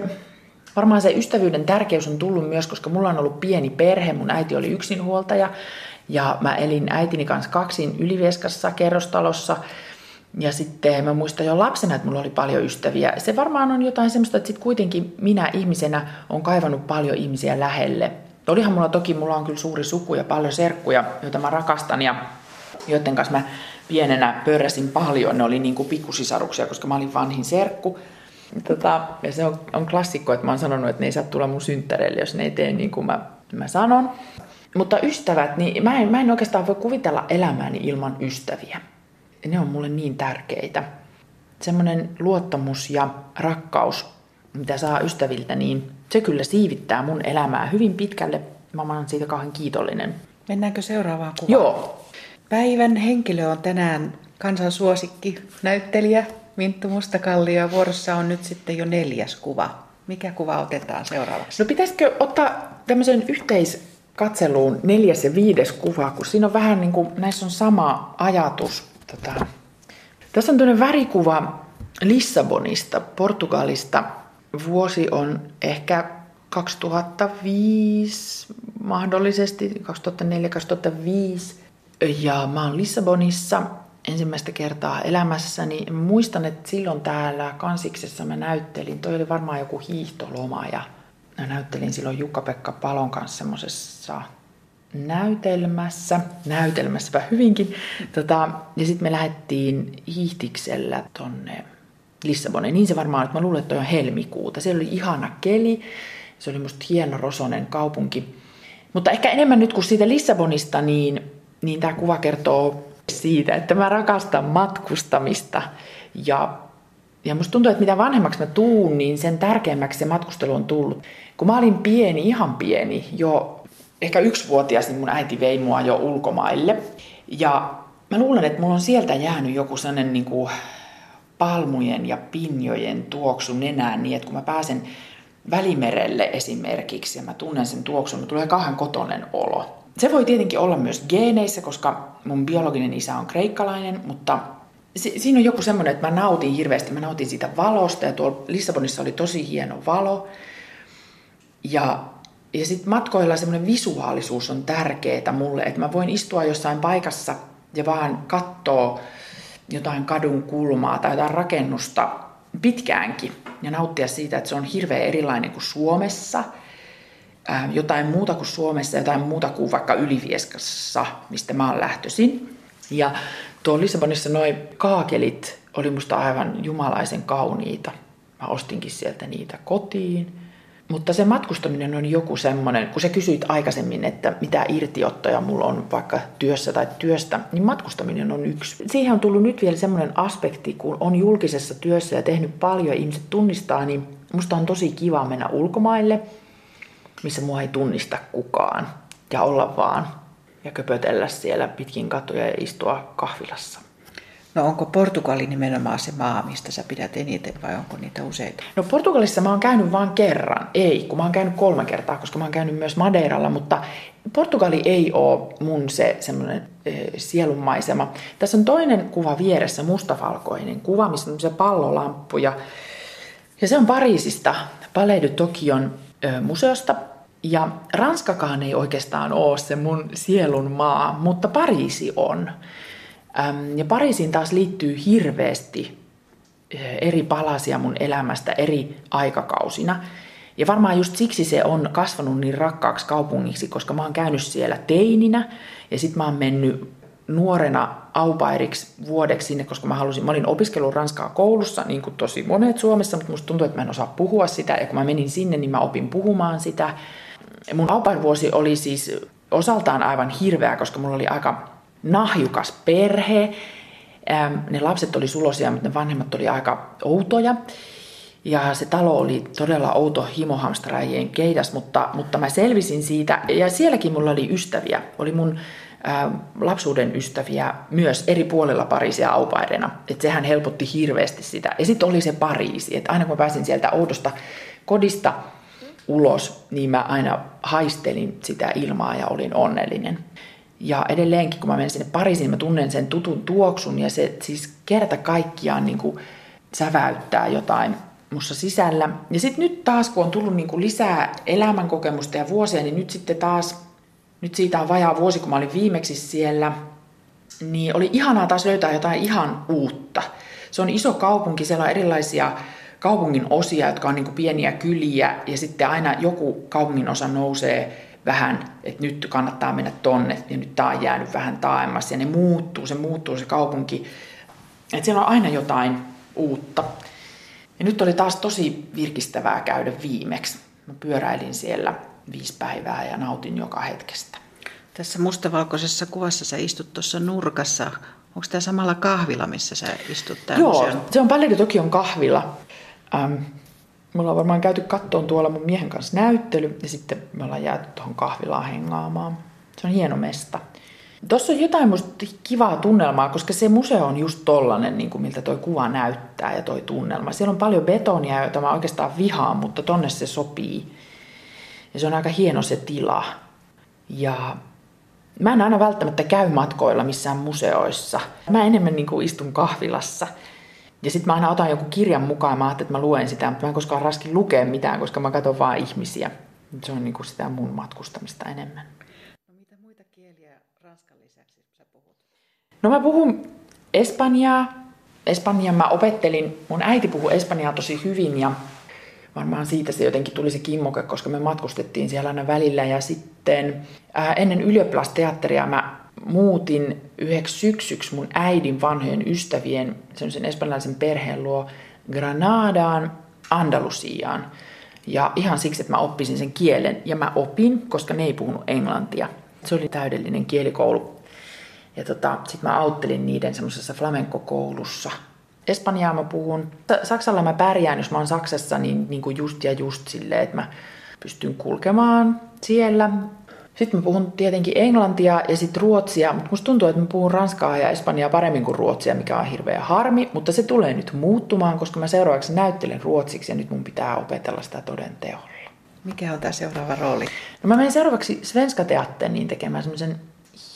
S1: varmaan se ystävyyden tärkeys on tullut myös, koska mulla on ollut pieni perhe, mun äiti oli yksinhuoltaja ja mä elin äitini kanssa kaksin Ylivieskassa kerrostalossa. Ja sitten mä muistan jo lapsena, että mulla oli paljon ystäviä. Se varmaan on jotain semmoista, että sitten kuitenkin minä ihmisenä on kaivannut paljon ihmisiä lähelle. Olihan mulla toki, mulla on kyllä suuri suku ja paljon serkkuja, joita mä rakastan ja joiden kanssa mä pienenä pörräsin paljon. Ne oli niin kuin pikkusisaruksia, koska mä olin vanhin serkku. Tota, ja se on, on klassikko, että mä oon sanonut, että ne ei saa tulla mun synttäreille, jos ne ei tee niin kuin mä, mä sanon. Mutta ystävät, niin mä en, mä en oikeastaan voi kuvitella elämääni ilman ystäviä. Ne on mulle niin tärkeitä. Semmoinen luottamus ja rakkaus, mitä saa ystäviltä, niin se kyllä siivittää mun elämää hyvin pitkälle. Mä oon siitä kauhean kiitollinen.
S2: Mennäänkö seuraavaan kuvaan?
S1: Joo.
S2: Päivän henkilö on tänään kansan suosikki, näyttelijä Minttu Mustakallio. Vuorossa on nyt sitten jo neljäs kuva. Mikä kuva otetaan seuraavaksi?
S1: No pitäisikö ottaa tämmöisen yhteiskatseluun neljäs ja viides kuva, kun siinä on vähän niin kuin, näissä on sama ajatus. Tota, tässä on tämmöinen värikuva Lissabonista, Portugalista. Vuosi on ehkä 2005, mahdollisesti 2004-2005. Ja mä oon Lissabonissa ensimmäistä kertaa elämässäni. Mä muistan, että silloin täällä Kansiksessa mä näyttelin, toi oli varmaan joku hiihtoloma ja mä näyttelin silloin Jukka-Pekka Palon kanssa semmoisessa näytelmässä, näytelmässä hyvinkin. Tota, ja sitten me lähdettiin hiihtiksellä tonne Lissaboniin. Niin se varmaan, että mä luulen, että toi on helmikuuta. Siellä oli ihana keli, se oli musta hieno rosonen kaupunki. Mutta ehkä enemmän nyt kuin siitä Lissabonista, niin, niin tämä kuva kertoo siitä, että mä rakastan matkustamista. Ja, ja musta tuntuu, että mitä vanhemmaksi mä tuun, niin sen tärkeämmäksi se matkustelu on tullut. Kun mä olin pieni, ihan pieni, jo ehkä yksivuotias, niin mun äiti vei mua jo ulkomaille. Ja mä luulen, että mulla on sieltä jäänyt joku sellainen niin kuin palmujen ja pinjojen tuoksu nenään niin, että kun mä pääsen Välimerelle esimerkiksi ja mä tunnen sen tuoksun, niin tulee kauhean kotonen olo. Se voi tietenkin olla myös geeneissä, koska mun biologinen isä on kreikkalainen, mutta si- siinä on joku semmoinen, että mä nautin hirveästi, mä nautin siitä valosta ja tuolla Lissabonissa oli tosi hieno valo. Ja, ja sitten matkoilla semmoinen visuaalisuus on tärkeää mulle, että mä voin istua jossain paikassa ja vaan katsoa jotain kadun kulmaa tai jotain rakennusta pitkäänkin ja nauttia siitä, että se on hirveän erilainen kuin Suomessa. jotain muuta kuin Suomessa, jotain muuta kuin vaikka Ylivieskassa, mistä mä oon lähtöisin. Ja tuo Lissabonissa noin kaakelit oli musta aivan jumalaisen kauniita. Mä ostinkin sieltä niitä kotiin. Mutta se matkustaminen on joku semmoinen, kun sä kysyit aikaisemmin, että mitä irtiottoja mulla on vaikka työssä tai työstä, niin matkustaminen on yksi. Siihen on tullut nyt vielä semmoinen aspekti, kun on julkisessa työssä ja tehnyt paljon ja ihmiset tunnistaa, niin musta on tosi kiva mennä ulkomaille, missä mua ei tunnista kukaan ja olla vaan ja köpötellä siellä pitkin katuja ja istua kahvilassa.
S2: No onko Portugali nimenomaan se maa, mistä sä pidät eniten vai onko niitä useita?
S1: No Portugalissa mä oon käynyt vain kerran. Ei, kun mä oon käynyt kolme kertaa, koska mä oon käynyt myös Madeiralla, mutta Portugali ei ole mun se semmoinen e, sielunmaisema. Tässä on toinen kuva vieressä, mustavalkoinen kuva, missä on se pallolamppu ja ja se on Pariisista. Palais de Tokion museosta. Ja Ranskakaan ei oikeastaan ole se mun sielun maa, mutta Pariisi on. Ja Pariisiin taas liittyy hirveästi eri palasia mun elämästä eri aikakausina. Ja varmaan just siksi se on kasvanut niin rakkaaksi kaupungiksi, koska mä oon käynyt siellä teininä ja sitten mä oon mennyt nuorena aupairiksi vuodeksi sinne, koska mä halusin, mä olin opiskellut ranskaa koulussa, niin kuin tosi monet Suomessa, mutta musta tuntui, että mä en osaa puhua sitä, ja kun mä menin sinne, niin mä opin puhumaan sitä. Mun aupairvuosi oli siis osaltaan aivan hirveä, koska mulla oli aika nahjukas perhe, ne lapset oli sulosia, mutta ne vanhemmat oli aika outoja. Ja se talo oli todella outo himohamstraajien keidas, mutta, mutta mä selvisin siitä. Ja sielläkin mulla oli ystäviä. Oli mun ä, lapsuuden ystäviä myös eri puolilla Pariisia aupairena. Että sehän helpotti hirveästi sitä. Ja sitten oli se Pariisi. Että aina kun mä pääsin sieltä oudosta kodista ulos, niin mä aina haistelin sitä ilmaa ja olin onnellinen. Ja edelleenkin, kun mä menen sinne Pariisiin, mä tunnen sen tutun tuoksun ja se siis kerta kaikkiaan niin kuin säväyttää jotain mussa sisällä. Ja sitten nyt taas, kun on tullut niin kuin lisää elämänkokemusta ja vuosia, niin nyt sitten taas, nyt siitä on vajaa vuosi, kun mä olin viimeksi siellä, niin oli ihanaa taas löytää jotain ihan uutta. Se on iso kaupunki, siellä on erilaisia kaupungin osia, jotka on niin kuin pieniä kyliä, ja sitten aina joku kaupungin osa nousee vähän, että nyt kannattaa mennä tonne, ja nyt tämä on jäänyt vähän taaemmas, ja ne muuttuu, se muuttuu se kaupunki. Että siellä on aina jotain uutta. Ja nyt oli taas tosi virkistävää käydä viimeksi. Mä pyöräilin siellä viisi päivää ja nautin joka hetkestä.
S2: Tässä mustavalkoisessa kuvassa sä istut tuossa nurkassa. Onko tämä samalla kahvila, missä sä istut
S1: Joo, museon? se on Palais Tokion kahvila. Ähm, mulla on varmaan käyty kattoon tuolla mun miehen kanssa näyttely ja sitten me ollaan jääty tuohon kahvilaan hengaamaan. Se on hieno mesta. Tuossa on jotain musta kivaa tunnelmaa, koska se museo on just tollanen, niin kuin miltä toi kuva näyttää ja toi tunnelma. Siellä on paljon betonia, jota mä oikeastaan vihaan, mutta tonne se sopii. Ja se on aika hieno se tila. Ja mä en aina välttämättä käy matkoilla missään museoissa. Mä enemmän niin kuin istun kahvilassa. Ja sitten mä aina otan joku kirjan mukaan ja mä ajattelin, että mä luen sitä, mutta mä en koskaan raskin lukea mitään, koska mä katson vaan ihmisiä. Se on niin kuin sitä mun matkustamista enemmän.
S2: No mitä muita kieliä ranskan lisäksi sä puhut?
S1: No mä puhun espanjaa. Espanjaa mä opettelin, mun äiti puhuu espanjaa tosi hyvin ja varmaan siitä se jotenkin tuli se kimmoke, koska me matkustettiin siellä aina välillä. Ja sitten ää, ennen ylioppilasteatteria mä muutin yhdeksi syksyksi mun äidin vanhojen ystävien, sen espanjalaisen perheen luo Granadaan, Andalusiaan. Ja ihan siksi, että mä oppisin sen kielen. Ja mä opin, koska ne ei puhunut englantia. Se oli täydellinen kielikoulu. Ja tota, sitten mä auttelin niiden semmoisessa flamenco-koulussa. Espanjaa mä puhun. Saksalla mä pärjään, jos mä oon Saksassa, niin, niin kuin just ja just silleen, että mä pystyn kulkemaan siellä. Sitten mä puhun tietenkin englantia ja sitten ruotsia, mutta musta tuntuu, että mä puhun ranskaa ja espanjaa paremmin kuin ruotsia, mikä on hirveä harmi, mutta se tulee nyt muuttumaan, koska mä seuraavaksi näyttelen ruotsiksi ja nyt mun pitää opetella sitä toden teolla.
S2: Mikä on tämä seuraava rooli?
S1: No mä menen seuraavaksi Svenska Teatteriin tekemään semmoisen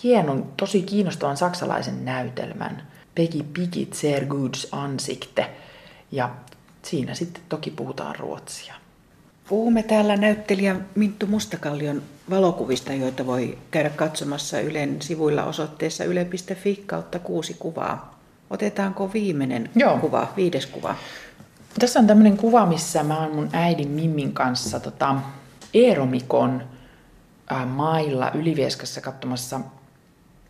S1: hienon, tosi kiinnostavan saksalaisen näytelmän. Peggy Pigit ser Goods ansikte. Ja siinä sitten toki puhutaan ruotsia.
S2: Puhumme täällä näyttelijä Minttu Mustakallion valokuvista, joita voi käydä katsomassa Ylen sivuilla osoitteessa yle.fi kautta kuusi kuvaa. Otetaanko viimeinen Joo. kuva, viides kuva?
S1: Tässä on tämmöinen kuva, missä mä oon mun äidin Mimmin kanssa tota, Eeromikon äh, mailla Ylivieskassa katsomassa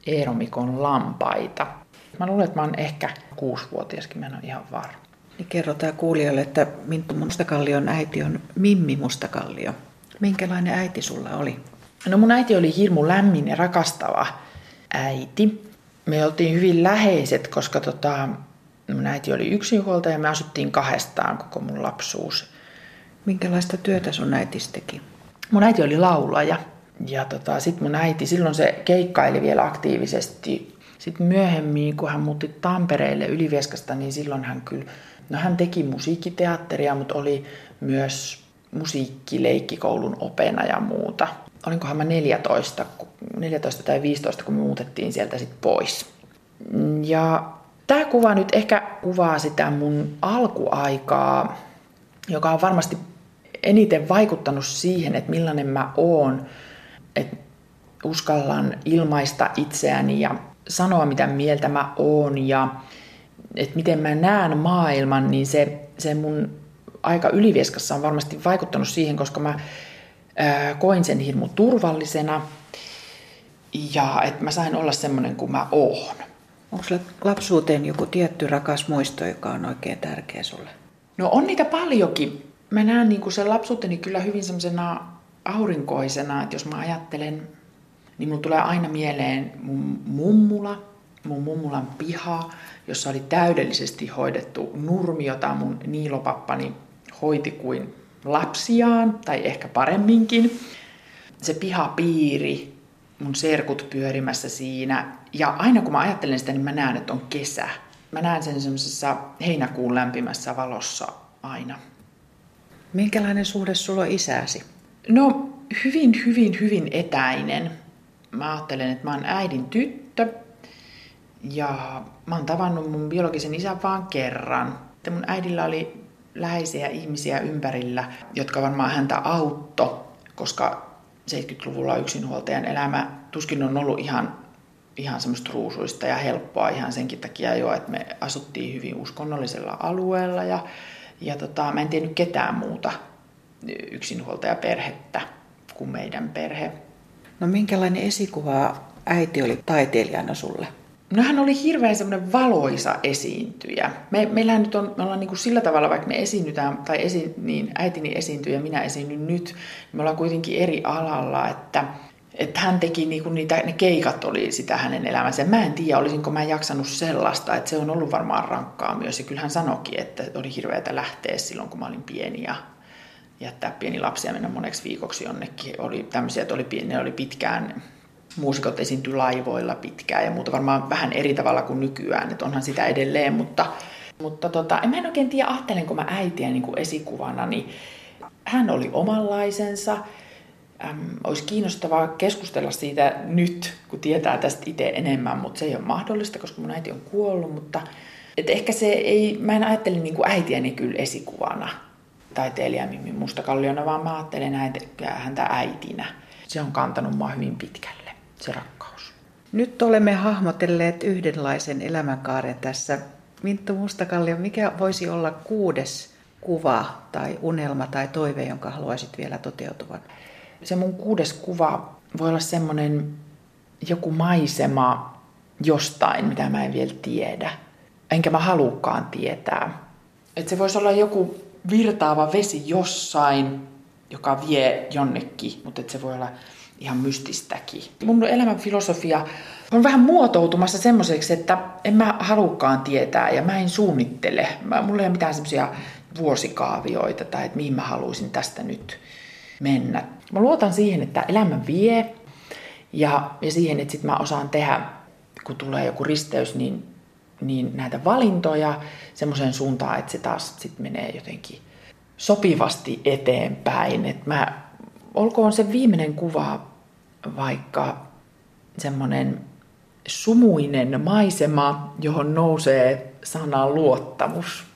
S1: Eeromikon lampaita. Mä luulen, että mä oon ehkä kuusivuotiaskin, mä en ole ihan varma.
S2: Niin kerrotaan kuulijoille, että Minttu Mustakallion äiti on Mimmi Mustakallio. Minkälainen äiti sulla oli?
S1: No mun äiti oli hirmu lämmin ja rakastava äiti. Me oltiin hyvin läheiset, koska tota, mun äiti oli yksinhuoltaja ja me asuttiin kahdestaan koko mun lapsuus.
S2: Minkälaista työtä sun äiti teki?
S1: Mun äiti oli laulaja. Ja tota, sitten mun äiti, silloin se keikkaili vielä aktiivisesti. Sitten myöhemmin, kun hän muutti Tampereelle Ylivieskasta, niin silloin hän kyllä, no hän teki musiikkiteatteria, mutta oli myös musiikkileikkikoulun opena ja muuta. Olinkohan mä 14, 14 tai 15, kun me muutettiin sieltä sitten pois. Ja tämä kuva nyt ehkä kuvaa sitä mun alkuaikaa, joka on varmasti eniten vaikuttanut siihen, että millainen mä oon, että uskallan ilmaista itseäni ja sanoa, mitä mieltä mä oon ja että miten mä näen maailman, niin se, se mun aika ylivieskassa on varmasti vaikuttanut siihen, koska mä ää, koin sen hirmu turvallisena ja että mä sain olla semmoinen kuin mä oon.
S2: Onko sulla lapsuuteen joku tietty rakas muisto, joka on oikein tärkeä sulle?
S1: No on niitä paljonkin. Mä näen niin kuin sen lapsuuteni kyllä hyvin semmoisena aurinkoisena, että jos mä ajattelen, niin mulla tulee aina mieleen mun mummula, mun mummulan piha, jossa oli täydellisesti hoidettu nurmi, jota mun niilopappani hoiti kuin lapsiaan, tai ehkä paremminkin. Se pihapiiri, mun serkut pyörimässä siinä. Ja aina kun mä ajattelen sitä, niin mä näen, että on kesä. Mä näen sen semmoisessa heinäkuun lämpimässä valossa aina.
S2: Minkälainen suhde sulla on isääsi?
S1: No hyvin, hyvin, hyvin etäinen. Mä ajattelen, että mä oon äidin tyttö. Ja mä oon tavannut mun biologisen isän vaan kerran. Ja mun äidillä oli läheisiä ihmisiä ympärillä, jotka varmaan häntä autto, koska 70-luvulla yksinhuoltajan elämä tuskin on ollut ihan, ihan semmoista ruusuista ja helppoa ihan senkin takia jo, että me asuttiin hyvin uskonnollisella alueella ja, ja tota, mä en tiennyt ketään muuta yksinhuoltajaperhettä kuin meidän perhe.
S2: No minkälainen esikuva äiti oli taiteilijana sulle?
S1: No hän oli hirveän semmoinen valoisa esiintyjä. Me, meillähän nyt on, me ollaan niin kuin sillä tavalla, vaikka me esiinnytään, tai esi, niin äitini esiintyy ja minä esiinnyn nyt, niin me ollaan kuitenkin eri alalla, että, että hän teki niin kuin niitä, ne keikat oli sitä hänen elämänsä. Mä en tiedä, olisinko mä jaksanut sellaista, että se on ollut varmaan rankkaa myös. Ja kyllä hän sanoikin, että oli hirveätä lähteä silloin, kun mä olin pieni ja jättää pieni lapsi ja mennä moneksi viikoksi jonnekin. Oli tämmöisiä, että oli, ne oli pitkään muusikot esiintyi laivoilla pitkään ja muuta varmaan vähän eri tavalla kuin nykyään, että onhan sitä edelleen, mutta, mutta tota, en mä en oikein tiedä, ajattelenko mä äitiä niin kuin esikuvana, niin hän oli omanlaisensa, Äm, olisi kiinnostavaa keskustella siitä nyt, kun tietää tästä itse enemmän, mutta se ei ole mahdollista, koska mun äiti on kuollut, mutta et ehkä se ei, mä en ajattele niin kuin äitiäni kyllä esikuvana taiteilija Mimmi Mustakalliona, vaan mä ajattelen häntä äitinä. Se on kantanut mua hyvin pitkälle se rakkaus.
S2: Nyt olemme hahmotelleet yhdenlaisen elämänkaaren tässä. Minttu Mustakallio, mikä voisi olla kuudes kuva tai unelma tai toive, jonka haluaisit vielä toteutuvan?
S1: Se mun kuudes kuva voi olla semmoinen joku maisema jostain, mitä mä en vielä tiedä. Enkä mä halukkaan tietää. Et se voisi olla joku virtaava vesi jossain, joka vie jonnekin, mutta se voi olla ihan mystistäkin. Mun elämän filosofia on vähän muotoutumassa semmoiseksi, että en mä halukkaan tietää ja mä en suunnittele. Mä, mulla ei ole mitään semmoisia vuosikaavioita tai että mihin mä haluaisin tästä nyt mennä. Mä luotan siihen, että elämä vie ja, ja siihen, että sit mä osaan tehdä, kun tulee joku risteys, niin, niin näitä valintoja semmoiseen suuntaan, että se taas sit menee jotenkin sopivasti eteenpäin. Että mä, olkoon se viimeinen kuva vaikka semmoinen sumuinen maisema, johon nousee sana luottamus.